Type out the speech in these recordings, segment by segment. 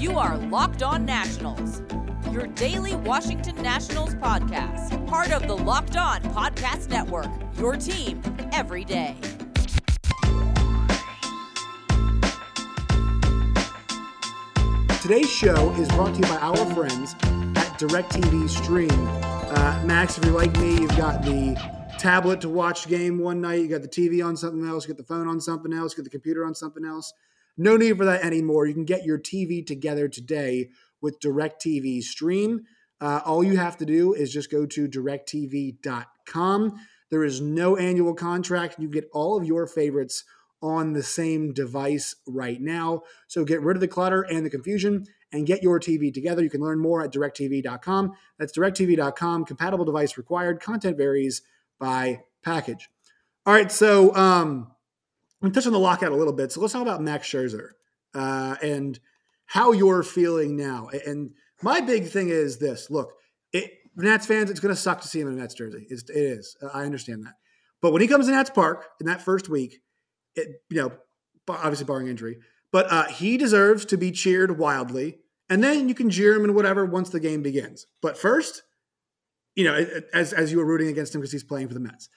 You are Locked On Nationals, your daily Washington Nationals podcast, part of the Locked On Podcast Network, your team every day. Today's show is brought to you by our friends at DirecTV Stream. Uh, Max, if you're like me, you've got the tablet to watch game one night, you got the TV on something else, you got the phone on something else, you got the computer on something else. No need for that anymore. You can get your TV together today with DirecTV Stream. Uh, all you have to do is just go to directv.com. There is no annual contract. You get all of your favorites on the same device right now. So get rid of the clutter and the confusion and get your TV together. You can learn more at directv.com. That's directv.com. Compatible device required. Content varies by package. All right, so um, we touched on the lockout a little bit. So let's talk about Max Scherzer uh, and how you're feeling now. And my big thing is this: look, it, Nats fans, it's going to suck to see him in a Nats jersey. It's, it is. I understand that. But when he comes to Nats Park in that first week, it, you know, obviously barring injury, but uh, he deserves to be cheered wildly. And then you can jeer him and whatever once the game begins. But first, you know, as as you were rooting against him because he's playing for the Mets.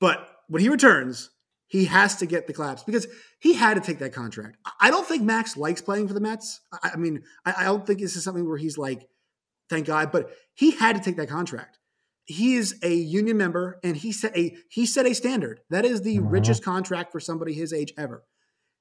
But when he returns, he has to get the claps because he had to take that contract. I don't think Max likes playing for the Mets. I, mean, I, don't think this is something where he's like, thank God, but he had to take that contract. He is a union member, and he set a he set a standard. That is the mm-hmm. richest contract for somebody his age ever.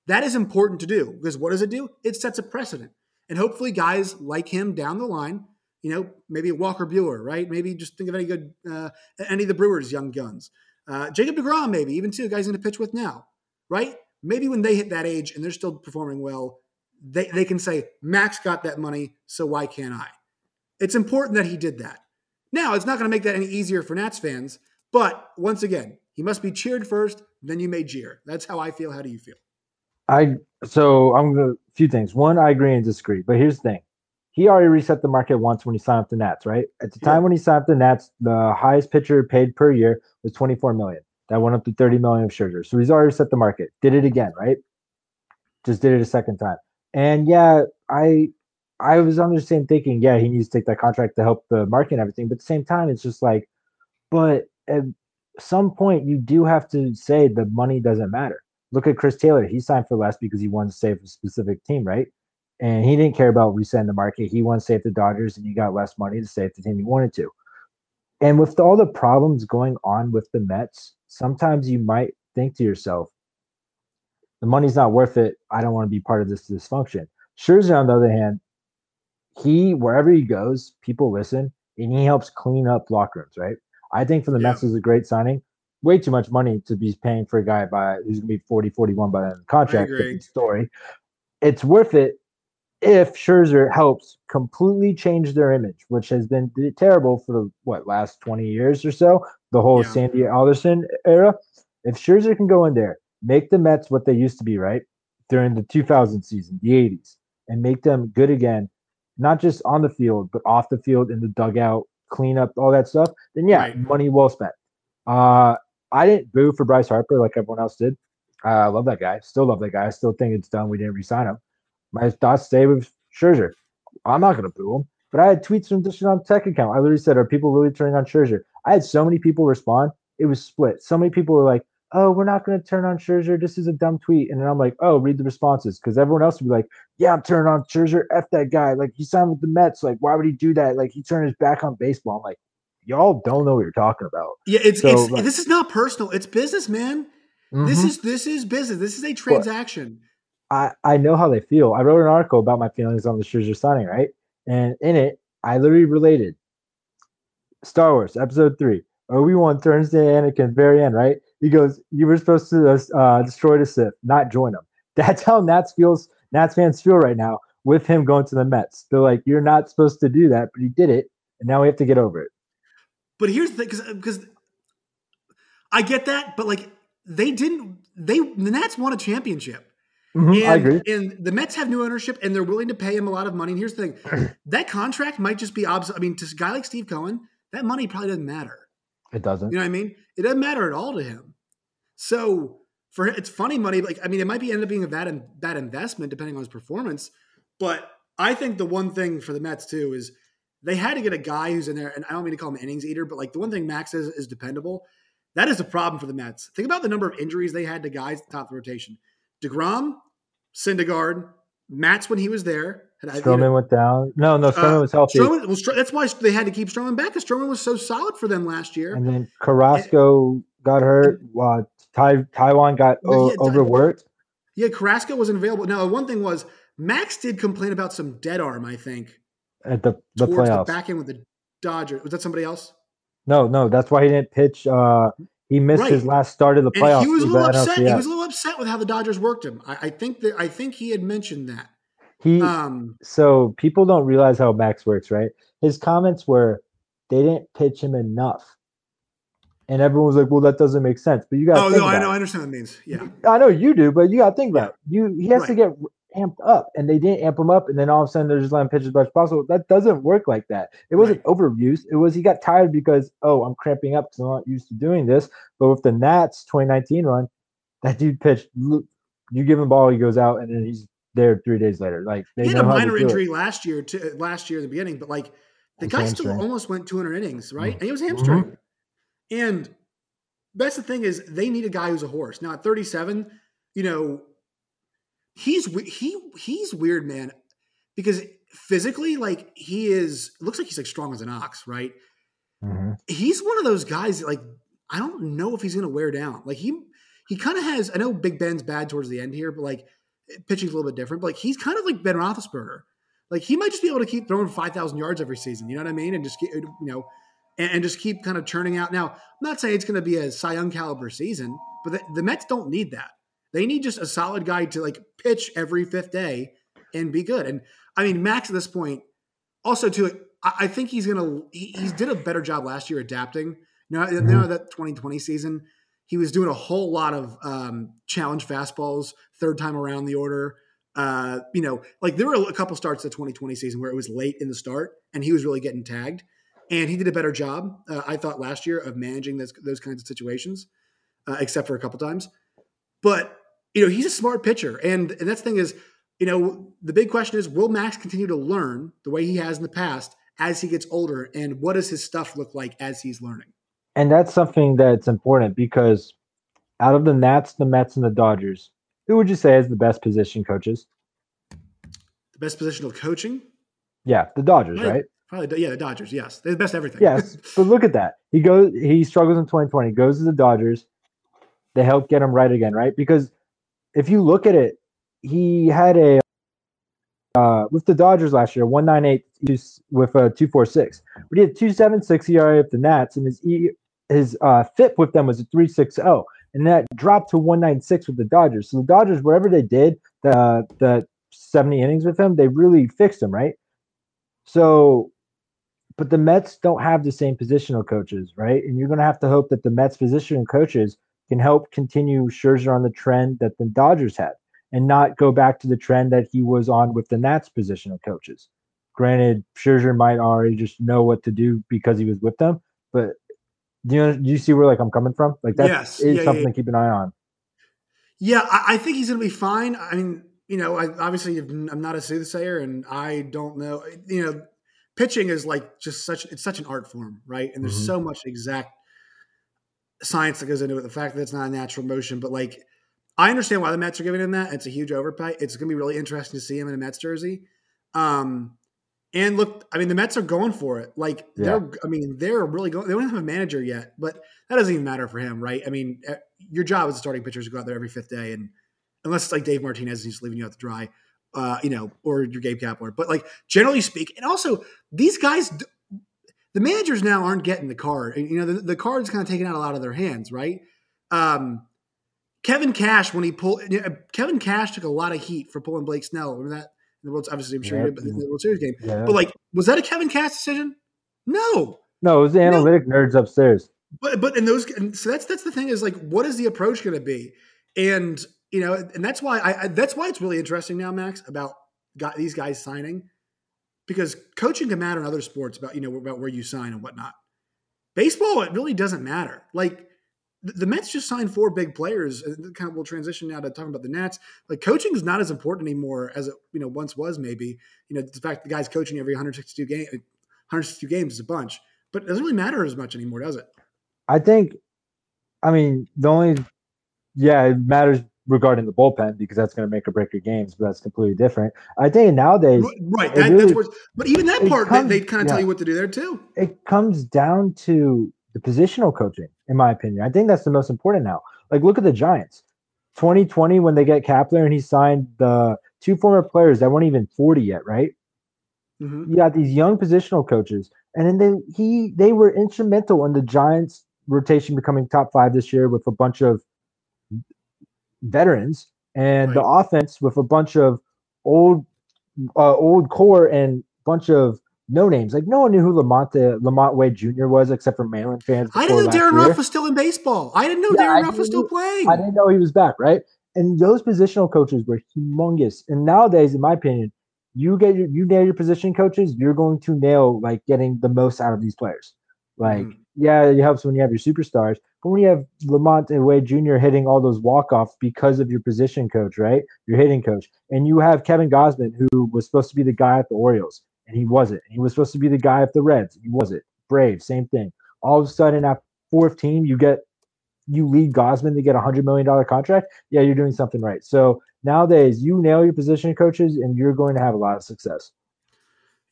That is important to do because what does it do? It sets a precedent, and hopefully, guys like him down the line you know, maybe Walker Buehler, right? Maybe just think of any good, uh, any of the Brewers' young guns. Uh, Jacob DeGrom, maybe, even two guys going to pitch with now, right? Maybe when they hit that age and they're still performing well, they, they can say, Max got that money, so why can't I? It's important that he did that. Now, it's not going to make that any easier for Nats fans, but once again, he must be cheered first, then you may jeer. That's how I feel. How do you feel? I so I'm gonna a few things. One, I agree and disagree, but here's the thing he already reset the market once when he signed up the Nats, right? At the time when he signed up the Nats, the highest pitcher paid per year was 24 million. That went up to 30 million of Scherzer. So he's already set the market. Did it again, right? Just did it a second time. And yeah, I I was under the same thinking, yeah, he needs to take that contract to help the market and everything. But at the same time, it's just like, but at some point you do have to say the money doesn't matter. Look at Chris Taylor. He signed for less because he wanted to save a specific team, right? And he didn't care about resetting the market. He wanted to save the Dodgers, and he got less money to save the team he wanted to. And with all the problems going on with the Mets, sometimes you might think to yourself, the money's not worth it. I don't want to be part of this dysfunction. Scherzer, on the other hand, he wherever he goes, people listen, and he helps clean up locker rooms. Right? I think for the yeah. Mets is a great signing. Way too much money to be paying for a guy by who's going to be 40, 41 by the end of the contract. Story. It's worth it if Scherzer helps completely change their image, which has been terrible for the what last 20 years or so, the whole yeah. Sandy Alderson era. If Scherzer can go in there, make the Mets what they used to be, right? During the 2000 season, the 80s, and make them good again, not just on the field, but off the field in the dugout, clean up all that stuff, then yeah, right. money well spent. Uh, I didn't boo for Bryce Harper like everyone else did. Uh, I love that guy. Still love that guy. I still think it's done. We didn't resign him. My thoughts stay with Scherzer. I'm not going to boo him. But I had tweets from just on tech account. I literally said, "Are people really turning on Scherzer?" I had so many people respond. It was split. So many people were like, "Oh, we're not going to turn on Scherzer. This is a dumb tweet." And then I'm like, "Oh, read the responses," because everyone else would be like, "Yeah, I'm turning on Scherzer. F that guy. Like he signed with the Mets. Like why would he do that? Like he turned his back on baseball." I'm like, "Y'all don't know what you're talking about." Yeah, it's, so, it's like, this is not personal. It's business, man. Mm-hmm. This is this is business. This is a transaction. But, I, I know how they feel. I wrote an article about my feelings on the Scherzer signing, right? And in it, I literally related Star Wars Episode Three. Obi Wan turns to Anakin very end, right? He goes, "You were supposed to uh, destroy the Sith, not join them." That's how Nats feels. Nats fans feel right now with him going to the Mets. They're like, "You're not supposed to do that, but he did it, and now we have to get over it." But here's the thing, because because I get that, but like they didn't. They the Nats won a championship. Mm-hmm, and, I agree. And the Mets have new ownership, and they're willing to pay him a lot of money. And here's the thing: that contract might just be obs. I mean, to a guy like Steve Cohen, that money probably doesn't matter. It doesn't. You know what I mean? It doesn't matter at all to him. So for it's funny money. Like I mean, it might be end up being a bad bad investment depending on his performance. But I think the one thing for the Mets too is they had to get a guy who's in there, and I don't mean to call him an innings eater, but like the one thing Max is is dependable. That is a problem for the Mets. Think about the number of injuries they had to guys at the top of the rotation. DeGrom, Syndergaard, Matz when he was there. Had, Stroman know, went down. No, no, Stroman uh, was healthy. Stroman, well, that's why they had to keep Stroman back because Stroman was so solid for them last year. And then Carrasco and, got hurt. Uh, Ty, Taijuan got o- overworked. Yeah, Carrasco wasn't available. Now, one thing was Max did complain about some dead arm, I think, at the, the playoffs. The back end with the Dodgers. Was that somebody else? No, no, that's why he didn't pitch. Uh, he missed right. his last start of the playoffs. And he was a little upset. He was a little upset with how the Dodgers worked him. I, I think that I think he had mentioned that. He um, so people don't realize how Max works, right? His comments were they didn't pitch him enough. And everyone was like, "Well, that doesn't make sense." But you got. Oh no, I know, I understand what it means. Yeah, I know you do, but you got to think about it. You he has right. to get amped up, and they didn't amp him up, and then all of a sudden they're just letting pitch as much as possible. That doesn't work like that. It wasn't right. overuse. It was he got tired because oh, I'm cramping up because I'm not used to doing this. But with the Nats 2019 run, that dude pitched. You give him the ball, he goes out, and then he's there three days later. Like he had a minor injury it. last year to last year at the beginning, but like the guy still almost went 200 innings, right? Mm-hmm. And he was hamstring. Mm-hmm. And that's the thing is they need a guy who's a horse. Now at 37, you know, he's he he's weird, man, because physically, like he is looks like he's like strong as an ox, right? Mm-hmm. He's one of those guys that like I don't know if he's gonna wear down. Like he he kind of has. I know Big Ben's bad towards the end here, but like pitching's a little bit different. But like he's kind of like Ben Roethlisberger. Like he might just be able to keep throwing five thousand yards every season. You know what I mean? And just get, you know, and, and, just keep kind of churning out. Now, I'm not saying it's going to be a Cy Young caliber season, but the, the Mets don't need that. They need just a solid guy to like pitch every fifth day and be good. And I mean, Max at this point, also too, I, I think he's gonna he, he, did a better job last year adapting. Now, mm-hmm. now that 2020 season, he was doing a whole lot of um, challenge fastballs, third time around the order. Uh, you know, like there were a couple starts the 2020 season where it was late in the start and he was really getting tagged. And he did a better job, uh, I thought, last year of managing those, those kinds of situations, uh, except for a couple times. But, you know, he's a smart pitcher. And, and that's the thing is, you know, the big question is will Max continue to learn the way he has in the past as he gets older? And what does his stuff look like as he's learning? and that's something that's important because out of the Nats, the Mets, and the Dodgers, who would you say is the best position coaches? The best positional coaching? Yeah, the Dodgers, probably, right? Probably, yeah, the Dodgers. Yes, they're the best everything. Yes, but look at that. He goes. He struggles in 2020. Goes to the Dodgers. They help get him right again, right? Because if you look at it, he had a uh, with the Dodgers last year, 198 with a 246. But he had 276 ERA with the Nats, and his his uh, FIP with them was a 360, and that dropped to 196 with the Dodgers. So the Dodgers, whatever they did the the 70 innings with him, they really fixed him, right? So, but the Mets don't have the same positional coaches, right? And you're going to have to hope that the Mets positional coaches can help continue Scherzer on the trend that the Dodgers had and not go back to the trend that he was on with the Nats positional coaches. Granted, Scherzer might already just know what to do because he was with them, but do you do you see where like I'm coming from? Like that yes. is yeah, something yeah, yeah. to keep an eye on. Yeah, I, I think he's going to be fine. I mean, you know, I, obviously I'm not a soothsayer, and I don't know. You know, pitching is like just such it's such an art form, right? And there's mm-hmm. so much exact science that goes into it. The fact that it's not a natural motion, but like I understand why the Mets are giving him that. It's a huge overpay. It's going to be really interesting to see him in a Mets jersey. Um, and look, I mean, the Mets are going for it. Like yeah. they're, I mean, they're really going. They don't have a manager yet, but that doesn't even matter for him, right? I mean, eh, your job as a starting pitcher is to go out there every fifth day, and unless it's like Dave Martinez, he's leaving you out to dry, uh, you know, or your Gabe Kapler. But like generally speaking, and also these guys, the managers now aren't getting the card. You know, the, the card's kind of taken out a lot of their hands, right? Um, Kevin Cash, when he pulled, you know, Kevin Cash took a lot of heat for pulling Blake Snell. Remember that? the World obviously I'm sure yeah. you did, but in the World Series game. Yeah. But like, was that a Kevin Cash decision? No. No, it was the analytic no. nerds upstairs. But but in those and so that's that's the thing is like what is the approach going to be? And you know, and that's why I, I, that's why it's really interesting now, Max, about got these guys signing because coaching can matter in other sports about you know about where you sign and whatnot. Baseball, it really doesn't matter. Like the, the Mets just signed four big players. And kind of we'll transition now to talking about the Nats. Like coaching is not as important anymore as it you know once was. Maybe you know the fact the guy's coaching every 162 game 162 games is a bunch, but it doesn't really matter as much anymore, does it? I think. I mean, the only yeah, it matters regarding the bullpen because that's going to make or break your games, but that's completely different. I think nowadays, right? That, really, that's where, but even that part, comes, they, they kind of yeah, tell you what to do there too. It comes down to the positional coaching, in my opinion. I think that's the most important now. Like, look at the Giants. 2020, when they get Kapler and he signed the two former players that weren't even 40 yet, right? Mm-hmm. You got these young positional coaches, and then they he they were instrumental in the Giants rotation becoming top five this year with a bunch of veterans and right. the offense with a bunch of old uh, old core and bunch of no names. Like no one knew who Lamont LaMonte Wade Jr. was except for Maryland fans. I didn't know Darin Ruf was still in baseball. I didn't know yeah, Darin Ruf was still playing. I didn't know he was back. Right, and those positional coaches were humongous. And nowadays, in my opinion, you get your, you nail your position coaches, you're going to nail like getting the most out of these players. Like, mm. yeah, it helps when you have your superstars, but when you have LaMonte Wade Jr. hitting all those walk offs because of your position coach, right? Your hitting coach, and you have Kevin Gausman, who was supposed to be the guy at the Orioles, and he wasn't. He was supposed to be the guy at the Reds, he wasn't. Brave, same thing. All of a sudden, at fourth team, you get you lead Gausman to get a hundred million dollar contract. Yeah, you're doing something right. So nowadays, you nail your position coaches, and you're going to have a lot of success.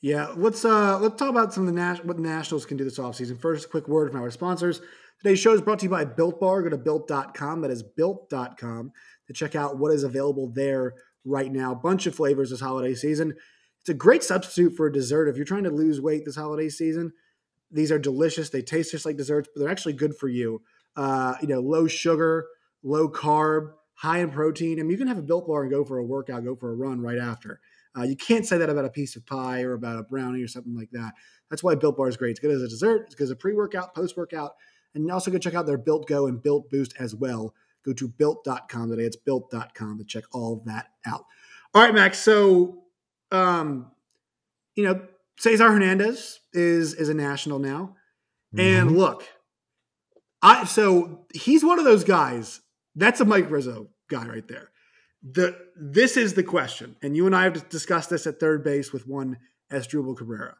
Yeah, let's uh let's talk about some of the nas- what the Nationals can do this offseason. First, a quick word from our sponsors. Today's show is brought to you by Built Bar. Go to built.com. That is built.com to check out what is available there right now. Bunch of flavors this holiday season. It's a great substitute for a dessert. If you're trying to lose weight this holiday season, these are delicious. They taste just like desserts, but they're actually good for you. Uh, you know, low sugar, low carb, high in protein. I mean, you can have a Built Bar and go for a workout, go for a run right after. Uh, you can't say that about a piece of pie or about a brownie or something like that. That's why Built Bar is great. It's good as a dessert. It's good as a pre-workout, post-workout, and you also go check out their Built Go and Built Boost as well. Go to built.com today. It's built.com to check all that out. All right, Max. So, um, you know, Cesar Hernandez is is a national now, mm-hmm. and look, I so he's one of those guys. That's a Mike Rizzo guy right there the this is the question, and you and I have discussed this at third base with one Asdrubal Cabrera.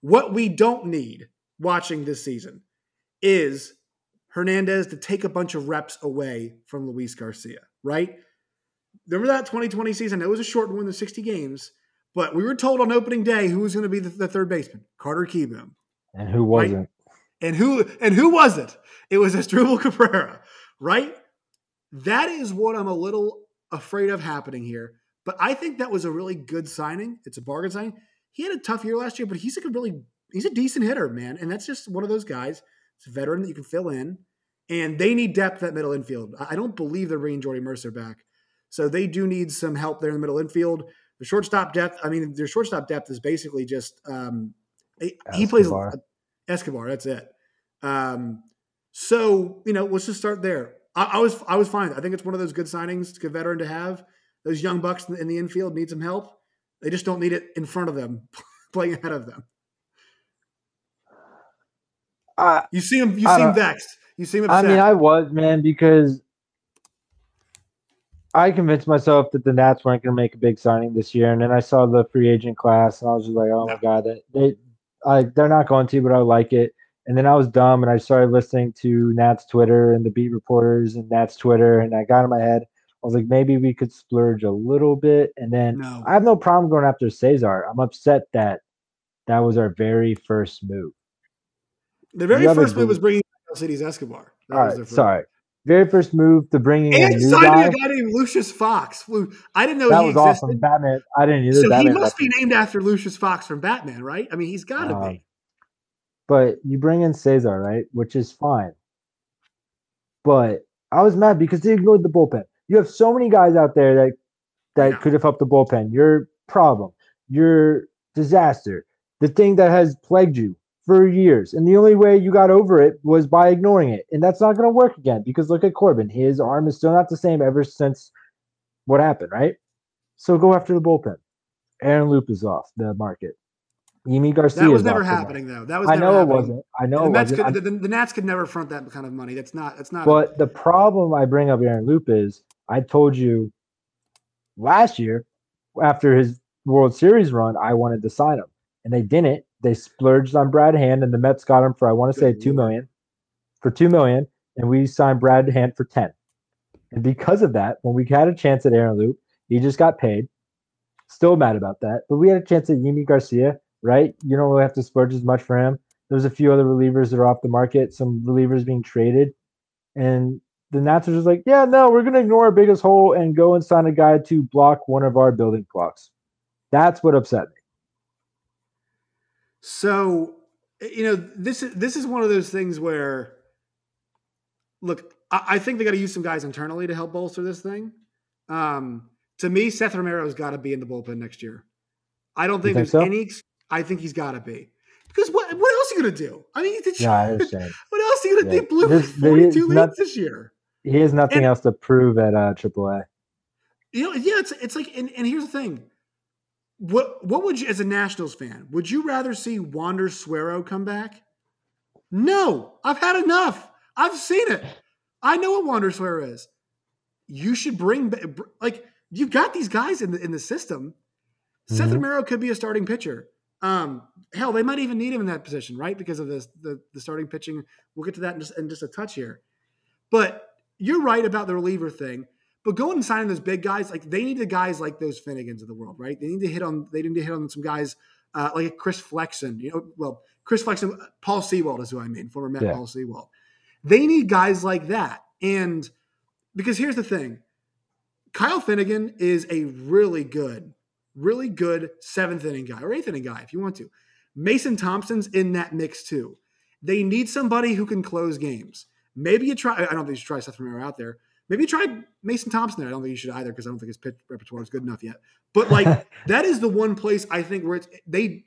What we don't need watching this season is Hernandez to take a bunch of reps away from Luis Garcia, right? Remember that 2020 season? It was a short one, the 60 games, but we were told on opening day who was going to be the, the, third baseman, Carter Kieboom. And who wasn't? Right? And who and who was it? It was Asdrubal Cabrera, right? That is what I'm a little afraid of happening here. But I think that was a really good signing. It's a bargain signing. He had a tough year last year, but he's a really he's a decent hitter, man. And that's just one of those guys. It's a veteran that you can fill in. And they need depth at middle infield. I don't believe they're bringing Jordy Mercer back. So they do need some help there in the middle infield. The shortstop depth, I mean, their shortstop depth is basically just um, he plays Escobar. That's it. Um, so you know, let's just start there. I, I, was I was fine. I think it's one of those good signings, good veteran to have. Those young bucks in the infield need some help. They just don't need it in front of them, playing ahead of them. Uh, you see him. You seem vexed. You seem upset. I mean, I was man because I convinced myself that the Nats weren't going to make a big signing this year, and then I saw the free agent class, and I was just like, "Oh no. my god, they, they, I, they're not going to," but I like it. And then I was dumb and I started listening to Nat's Twitter and the beat reporters and Nat's Twitter. And I got in my head, I was like, maybe we could splurge a little bit. And then no. I have no problem going after Cesar. I'm upset that that was our very first move. The very the first move was bringing Alcides Escobar. That all right, sorry. Very first move to bringing and a new guy. a guy named Lucius Fox. I didn't know that was existed. awesome. Batman. I didn't either. So Batman he must be named after Lucius Fox from Batman, right? I mean, he's got to um, be. But you bring in Cesar, right? Which is fine. But I was mad because they ignored the bullpen. You have so many guys out there that that yeah. could have helped the bullpen. Your problem, your disaster, the thing that has plagued you for years. And the only way you got over it was by ignoring it. And that's not going to work again because look at Corbin. His arm is still not the same ever since what happened, right? So go after the bullpen. Aaron Loup is off the market. Yimi Garcia. That was never happening though. That was I know it wasn't. I know The it Mets, wasn't. could, the, the Nats could never front that kind of money. That's not. That's not. But the problem I bring up Aaron Loup is I told you last year after his World Series run, I wanted to sign him, and they didn't. They splurged on Brad Hand, and the Mets got him for I want to say two million, for two million, and we signed Brad Hand for ten. And because of that, when we had a chance at Aaron Loup, he just got paid. Still mad about that, but we had a chance at Yimi Garcia, right? You don't really have to splurge as much for him. There's a few other relievers that are off the market, some relievers being traded, and the Nats are just like, yeah, no, we're gonna ignore our biggest hole and go and sign a guy to block one of our building blocks. That's what upset me. So, you know, this is this is one of those things where, look, I, I think they got to use some guys internally to help bolster this thing. Um, to me, Seth Romero's got to be in the bullpen next year. I don't think, think there's so? any. I think he's got to be because what what else are you gonna do? I mean, did you- Yeah, I understand. what else are you gonna Yeah. do? Blew There's- there is 42 not- leads this year. He has nothing And- else to prove at uh, AAA. You know, yeah, it's it's like, and, and here's the thing. What what would you, as a Nationals fan, would you rather see Wander Suero come back? No, I've had enough. I've seen it. I know what Wander Suero is. You should bring like you've got these guys in the in the system. Seth Mhm. Romero could be a starting pitcher. Um, hell, they might even need him in that position, right? Because of this, the the starting pitching. We'll get to that in just, in just a touch here. But you're right about the reliever thing. But going and signing those big guys, like they need the guys like those Finnegans of the world, right? They need to hit on. They need to hit on some guys uh, like Chris Flexen. You know, well, Chris Flexen, Paul Sewald is who I mean, former Met Yeah. Paul Sewald. They need guys like that, and because here's the thing, Kyle Finnegan is a really good, really good seventh inning guy or eighth inning guy if you want to. Mason Thompson's in that mix too. They need somebody who can close games. Maybe you try. I don't think you should try Seth Romero out there. Maybe try Mason Thompson there. I don't think you should either because I don't think his pitch repertoire is good enough yet. But like that is the one place I think where it's they.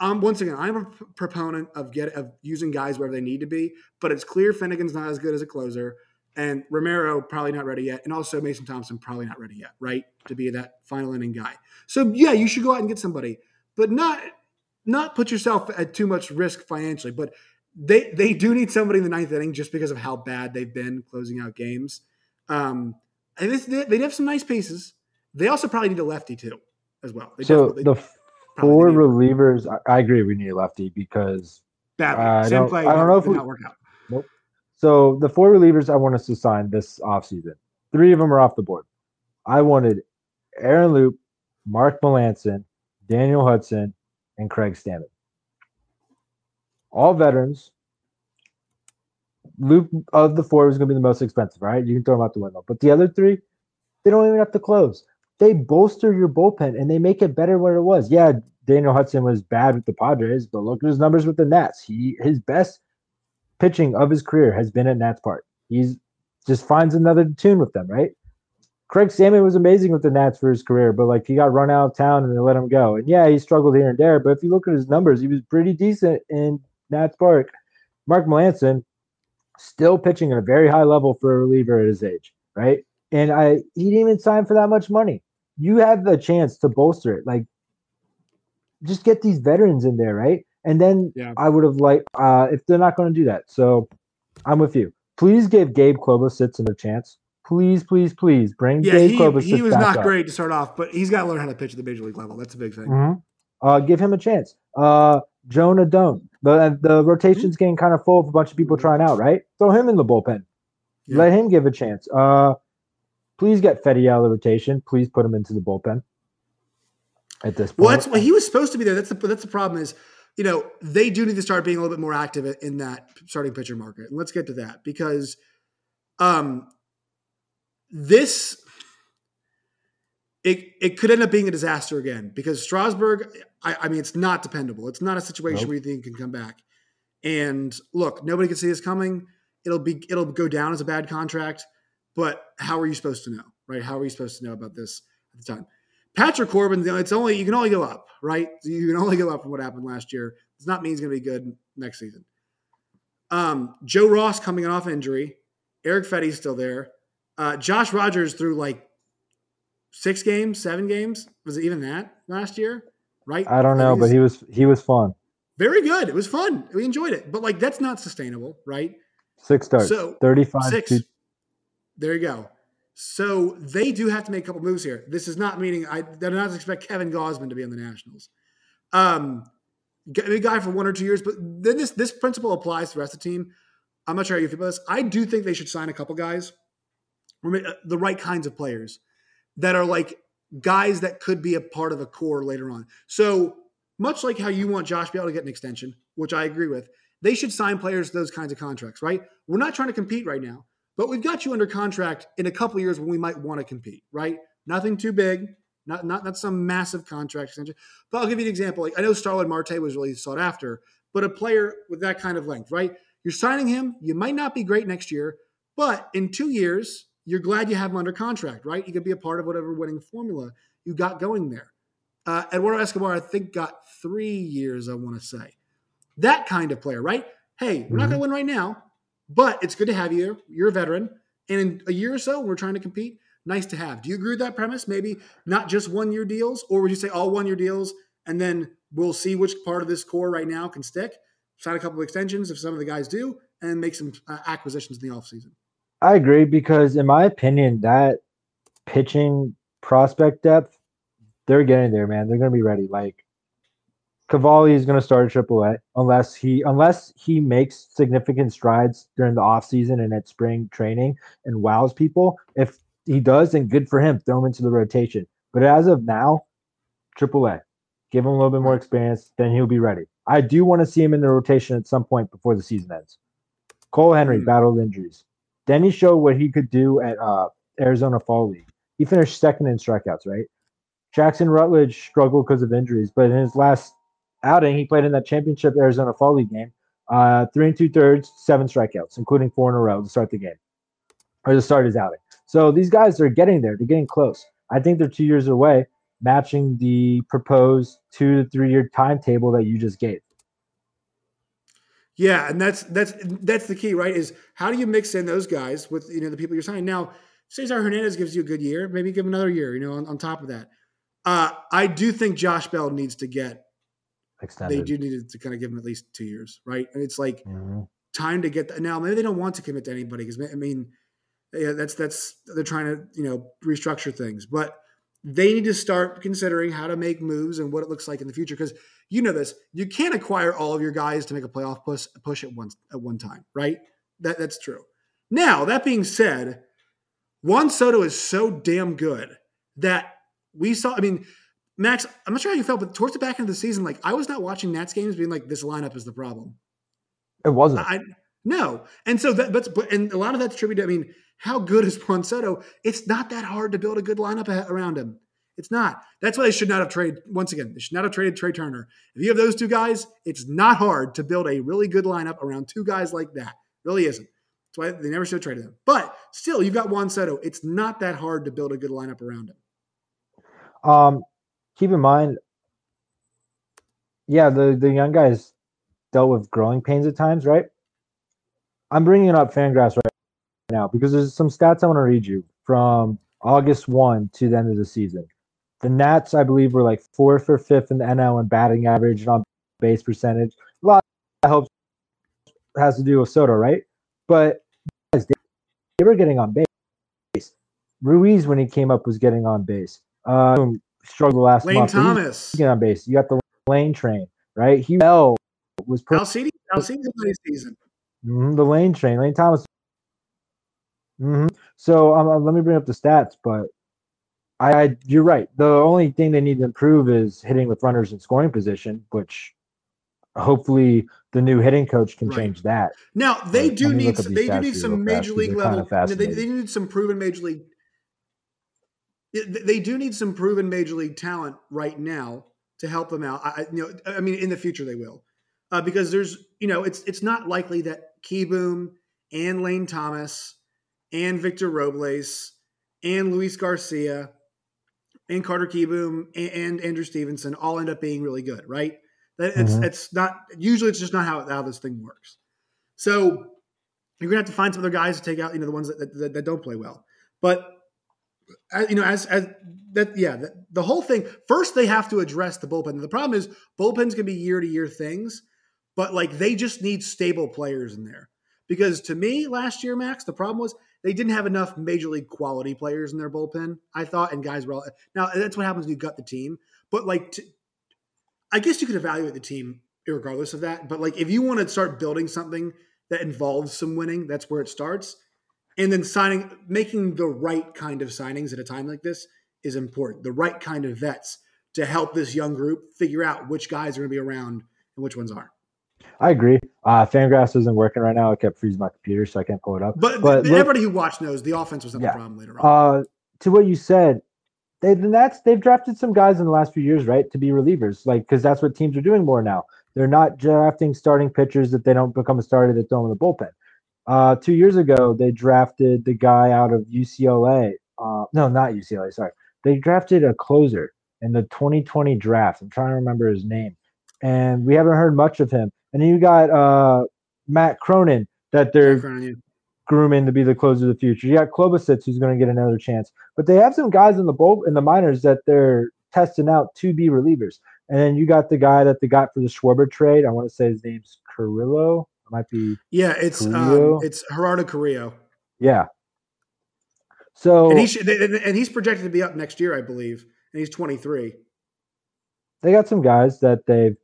Um, once again, I'm a proponent of get of using guys wherever they need to be, but it's clear Finnegan's not as good as a closer, and Romero probably not ready yet, and also Mason Thompson probably not ready yet, right, to be that final inning guy. So yeah, you should go out and get somebody, but not not put yourself at too much risk financially. But they they do need somebody in the ninth inning just because of how bad they've been closing out games. Um, and they, they have some nice pieces. They also probably need a lefty too, as well. They So the four relievers, I, I agree, we need a lefty because badly. I don't- play, I don't know if we- not work out. Nope. So the four relievers I want us to sign this offseason, three of them are off the board. I wanted Aaron Loup, Mark Melancon, Daniel Hudson, and Craig Stammen. All veterans. Loup of the four was going to be the most expensive, right? You can throw them out the window. But the other three, they don't even have to close. They bolster your bullpen and they make it better what it was. Yeah, Daniel Hudson was bad with the Padres, but look at his numbers with the Nats. He his best pitching of his career has been at Nats Park. He's just finds another tune with them, right? Craig Stammen was amazing with the Nats for his career, but like he got run out of town and they let him go. And yeah, he struggled here and there, but if you look at his numbers, he was pretty decent in Nats Park. Mark Melancon still pitching at a very high level for a reliever at his age, right? And I he didn't even sign for that much money. You have the chance to bolster it. Like just get these veterans in there, right? And then Yeah. I would have liked uh if they're not going to do that. So I'm with you. Please give Gabe Klobosits a chance. Please, please, please bring Yeah, Gabe he, Klobosits he was not up. great to start off, but he's got to learn how to pitch at the major league level. That's a big thing. Mhm. Uh, give him a chance. Uh, Joan Adon. The the rotation's getting kind of full of a bunch of people trying out, right? Throw him in the bullpen. Yeah. Let him give a chance. Uh, please get Fedde out of the rotation. Please put him into the bullpen. At this point, Well, that's well, he was supposed to be there. That's the that's the problem is, you know, they do need to start being a little bit more active in that starting pitcher market. And let's get to that because, um, this it it could end up being a disaster again because Strasburg. I, I mean, it's not dependable. It's not a situation Nope. where you think can come back. And look, nobody can see this coming. It'll be it'll go down as a bad contract. But how are you supposed to know, right? How are you supposed to know about this at the time? Patrick Corbin, it's only you can only go up, right? You can only go up from what happened last year. Does not mean he's going to be good next season. Um, Joe Ross coming off injury, Erick Fedde's still there. Uh, Josh Rogers through like six games, seven games. Was it even that last year? right? I don't know, but he was he was fun. very good. It was fun. We enjoyed it, but like that's not sustainable, right? Six starts, So, 35 Six. two- There you go. So they do have to make a couple moves here. This is not meaning I did not expect Kevin Gausman to be on the Nationals. Um, get a guy for one or two years, but then this this principle applies to the rest of the team. I'm not sure how you feel about this. I do think they should sign a couple guys, uh, the right kinds of players that are like guys that could be a part of a core later on. So much like how you want Josh Bell to get an extension, which I agree with, they should sign players those kinds of contracts, right? We're not trying to compete right now, but we've got you under contract in a couple years when we might want to compete, right? Nothing too big, not not not some massive contract extension. But I'll give you an example. Like I know Starling Marte was really sought after, but a player with that kind of length, right? You're signing him. You might not be great next year, but in two years, you're glad you have him under contract, right? You could be a part of whatever winning formula you got going there. Uh, Eduardo Escobar, I think, got three years, I want to say. That kind of player, right? Hey, we're not Mhm. going to win right now, but it's good to have you. You're a veteran. And in a year or so, we're trying to compete, nice to have. Do you agree with that premise? Maybe not just one year deals, or would you say all one year deals and then we'll see which part of this core right now can stick? Sign a couple of extensions if some of the guys do, and make some uh, acquisitions in the offseason. I agree because, in my opinion, that pitching prospect depth, they're getting there, man. They're going to be ready. Like Cavalli is going to start at AAA unless he unless he makes significant strides during the offseason and at spring training and wows people. If he does, then good for him. Throw him into the rotation. But as of now, AAA. Give him a little bit more experience, then he'll be ready. I do want to see him in the rotation at some point before the season ends. Cole Henry Hmm. battled injuries. He showed what he could do at uh, Arizona Fall League. He finished second in strikeouts, right? Jackson Rutledge struggled because of injuries, but in his last outing, he played in that championship Arizona Fall League game. Uh, three and two thirds, seven strikeouts, including four in a row to start the game or to start his outing. So these guys are getting there. They're getting close. I think they're two years away, matching the proposed two to three year timetable that you just gave. Yeah, and that's that's that's the key, right? Is how do you mix in those guys with you know the people you're signing now? Cesar Hernandez gives you a good year, maybe give him another year. You know, on, on top of that, uh, I do think Josh Bell needs to get. Extended. They do need to kind of give him at least two years, right? And it's like Mhm. time to get that. Now, maybe they don't want to commit to anybody because I mean, yeah, that's that's they're trying to you know restructure things, but they need to start considering how to make moves and what it looks like in the future. Because you know this, you can't acquire all of your guys to make a playoff push push at once at one time, right? That that's true. Now that being said, Juan Soto is so damn good that we saw. I mean. Max, I'm not sure how you felt, but towards the back end of the season, like I was not watching Nats games, being like, "This lineup is the problem." It wasn't. I no, and so that but but and a lot of that's attributed. I mean, how good is Juan Soto? It's not that hard to build a good lineup around him. It's not. That's why they should not have traded. Once again, they should not have traded Trea Turner. If you have those two guys, it's not hard to build a really good lineup around two guys like that. Really isn't. That's why they never should have traded them. But still, you've got Juan Soto. It's not that hard to build a good lineup around him. Um, keep in mind, yeah, the the young guys dealt with growing pains at times, right? I'm bringing up Fangraphs right now because there's some stats I want to read you from August one to the end of the season. The Nats, I believe, were like fourth or fifth in the NL in batting average and on base percentage. A lot of that helps has to do with Soto, right? But guys, they, they were getting on base. Ruiz, when he came up, was getting on base. Um, struggled last Lane month. Thomas, get on base. You got the lane train, right? He was put Alcides, Alcides season. Mhm, the lane train. Lane Thomas. hmm So um, uh, let me bring up the stats, but I, I you're right. The only thing they need to improve is hitting with runners in scoring position, which hopefully the new hitting coach can Right. change that. Now they Let do need some, they do need some you real fast, major league they're kinda level. They, they need some proven major league. They do need some proven major league talent right now to help them out. I, I- you know, I mean, in the future they will, uh, because there's you know it's it's not likely that Kieboom and Lane Thomas and Victor Robles and Luis Garcia and Carter Kieboom and, and Andrew Stevenson all end up being really good, right? That it's Mhm. it's not usually it's just not how how this thing works. So you're gonna have to find some other guys to take out, you know, the ones that that, that don't play well. But uh, you know, as as that, yeah, the, the whole thing. First, they have to address the bullpen. The problem is bullpens can be year to year things, but like they just need stable players in there. Because to me, last year, Max, the problem was they didn't have enough major league quality players in their bullpen. I thought, and guys were all, now that's what happens when you gut the team. But like, to, I guess you could evaluate the team regardless of that. But like, if you want to start building something that involves some winning, that's where it starts. And then signing, making the right kind of signings at a time like this is important. The right kind of vets to help this young group figure out which guys are going to be around and which ones aren't. I agree. Uh, Fangraphs isn't working right now. I kept freezing my computer, so I can't pull it up. But, but everybody who watched knows the offense was not yeah. the problem later on. Uh, to what you said, they, the Nats they've drafted some guys in the last few years, right, to be relievers, like because that's what teams are doing more now. They're not drafting starting pitchers that they don't become a starter that throw in the bullpen. Uh, two years ago, they drafted the guy out of UCLA. Uh, no, not UCLA. Sorry, they drafted a closer in the 2020 draft. I'm trying to remember his name, and we haven't heard much of him. And then you got uh, Matt Cronin that they're grooming to be the closer of the future. You got Klobosits who's going to get another chance, but they have some guys in the bowl in the minors that they're testing out to be relievers. And then you got the guy that they got for the Schwarber trade. I want to say his name's Carrillo. It might be. Yeah, it's um, it's Gerardo Carrillo. Yeah. So and he should, and he's projected to be up next year, I believe, and he's 23. They got some guys that they've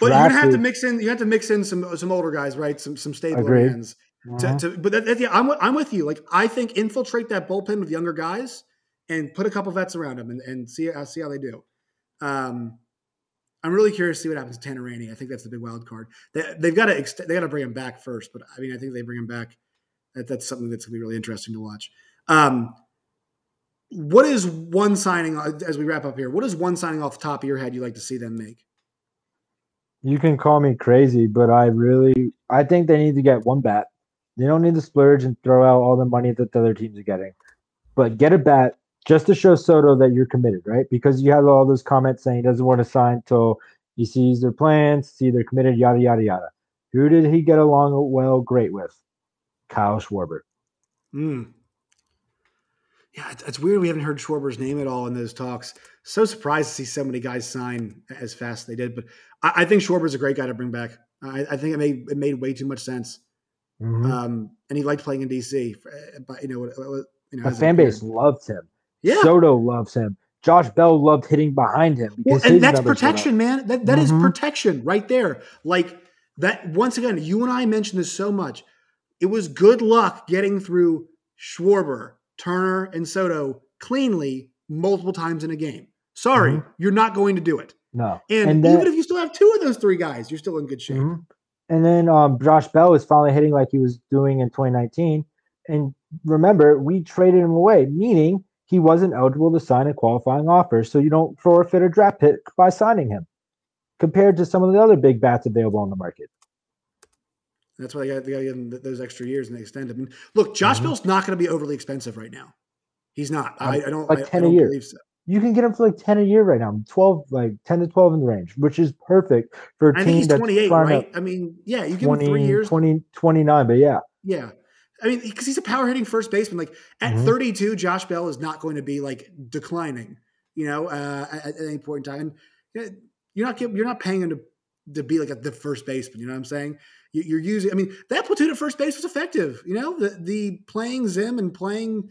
but you have to mix in. You have to mix in some some older guys, right? Some some stable hands. Uh-huh. To, to, but that, that, yeah, I'm I'm with you. Like I think infiltrate that bullpen with younger guys and put a couple vets around them and, and see uh, see how they do. Um, I'm really curious to see what happens to Tanner Rainey. I think that's the big wild card. They, have got to ex- they got to bring him back first, but I mean I think they bring him back. That, that's something that's gonna be really interesting to watch. Um, what is one signing as we wrap up here? What is one signing off the top of your head you'd like to see them make? You can call me crazy, but I really I think they need to get one bat. They don't need to splurge and throw out all the money that the other teams are getting. But get a bat just to show Soto that you're committed, right? Because you have all those comments saying he doesn't want to sign until he sees their plans, see they're committed, yada yada yada. Who did he get along well great with? Kyle Schwarber. Hmm. Yeah, it's, it's, weird we haven't heard Schwarber's name at all in those talks. So surprised to see so many guys sign as fast as they did. But I, I think Schwarber's a great guy to bring back. I, I, think it made it made way too much sense. Mm-hmm. Um, and he liked playing in DC. But you know, you know, the fan base loves him. Yeah, Soto loves him. Josh Bell loved hitting behind him well, and that's protection, man. That that mm-hmm. is protection right there. Like that. Once again, you and I mentioned this so much. It was good luck getting through Schwarber, Turner, and Soto cleanly multiple times in a game. Sorry, mm-hmm. you're not going to do it. No. And, and then, even if you still have two of those three guys, you're still in good shape. Mm-hmm. And then um, Josh Bell is finally hitting like he was doing in 2019. And remember, we traded him away, meaning he wasn't eligible to sign a qualifying offer. So you don't forfeit a draft pick by signing him compared to some of the other big bats available on the market. That's why they got, they got to give him those extra years and they extend him. Look, Josh mm-hmm. Bell's not going to be overly expensive right now. He's not. I, I don't. Like 10 I, I don't a year. So. You can get him for like 10 a year right now. 12, like 10 to 12 in the range, which is perfect for a I team think he's 28, right? I mean, yeah, you give 20, him three years. 20, 29, but yeah. Yeah. I mean, because he's a power hitting first baseman. Like at mm-hmm. 32, Josh Bell is not going to be like declining, you know, uh, at, at, any point in time. You're not you're not paying him to, to be like a, the first baseman. You know what I'm saying? You, are using. I mean, that platoon at first base was effective. You know, the the playing Zim and playing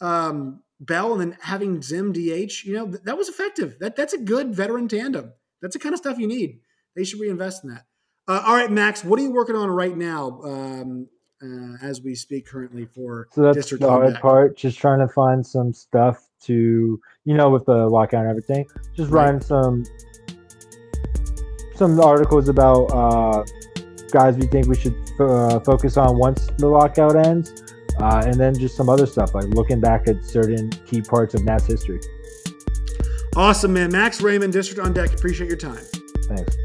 um, Bell and then having Zim DH, you know, th- that was effective. That that's a good veteran tandem. That's the kind of stuff you need. They should reinvest in that. Uh, all right, Max, what are you working on right now um, uh, as we speak currently for so that's District the hard part. Just trying to find some stuff to, you know, with the lockout and everything. Just right. writing some some articles about uh, guys we think we should uh, focus on once the lockout ends uh, and then just some other stuff like looking back at certain key parts of Nats history. Awesome, man. Max Raymond, District on Deck. Appreciate your time. Thanks.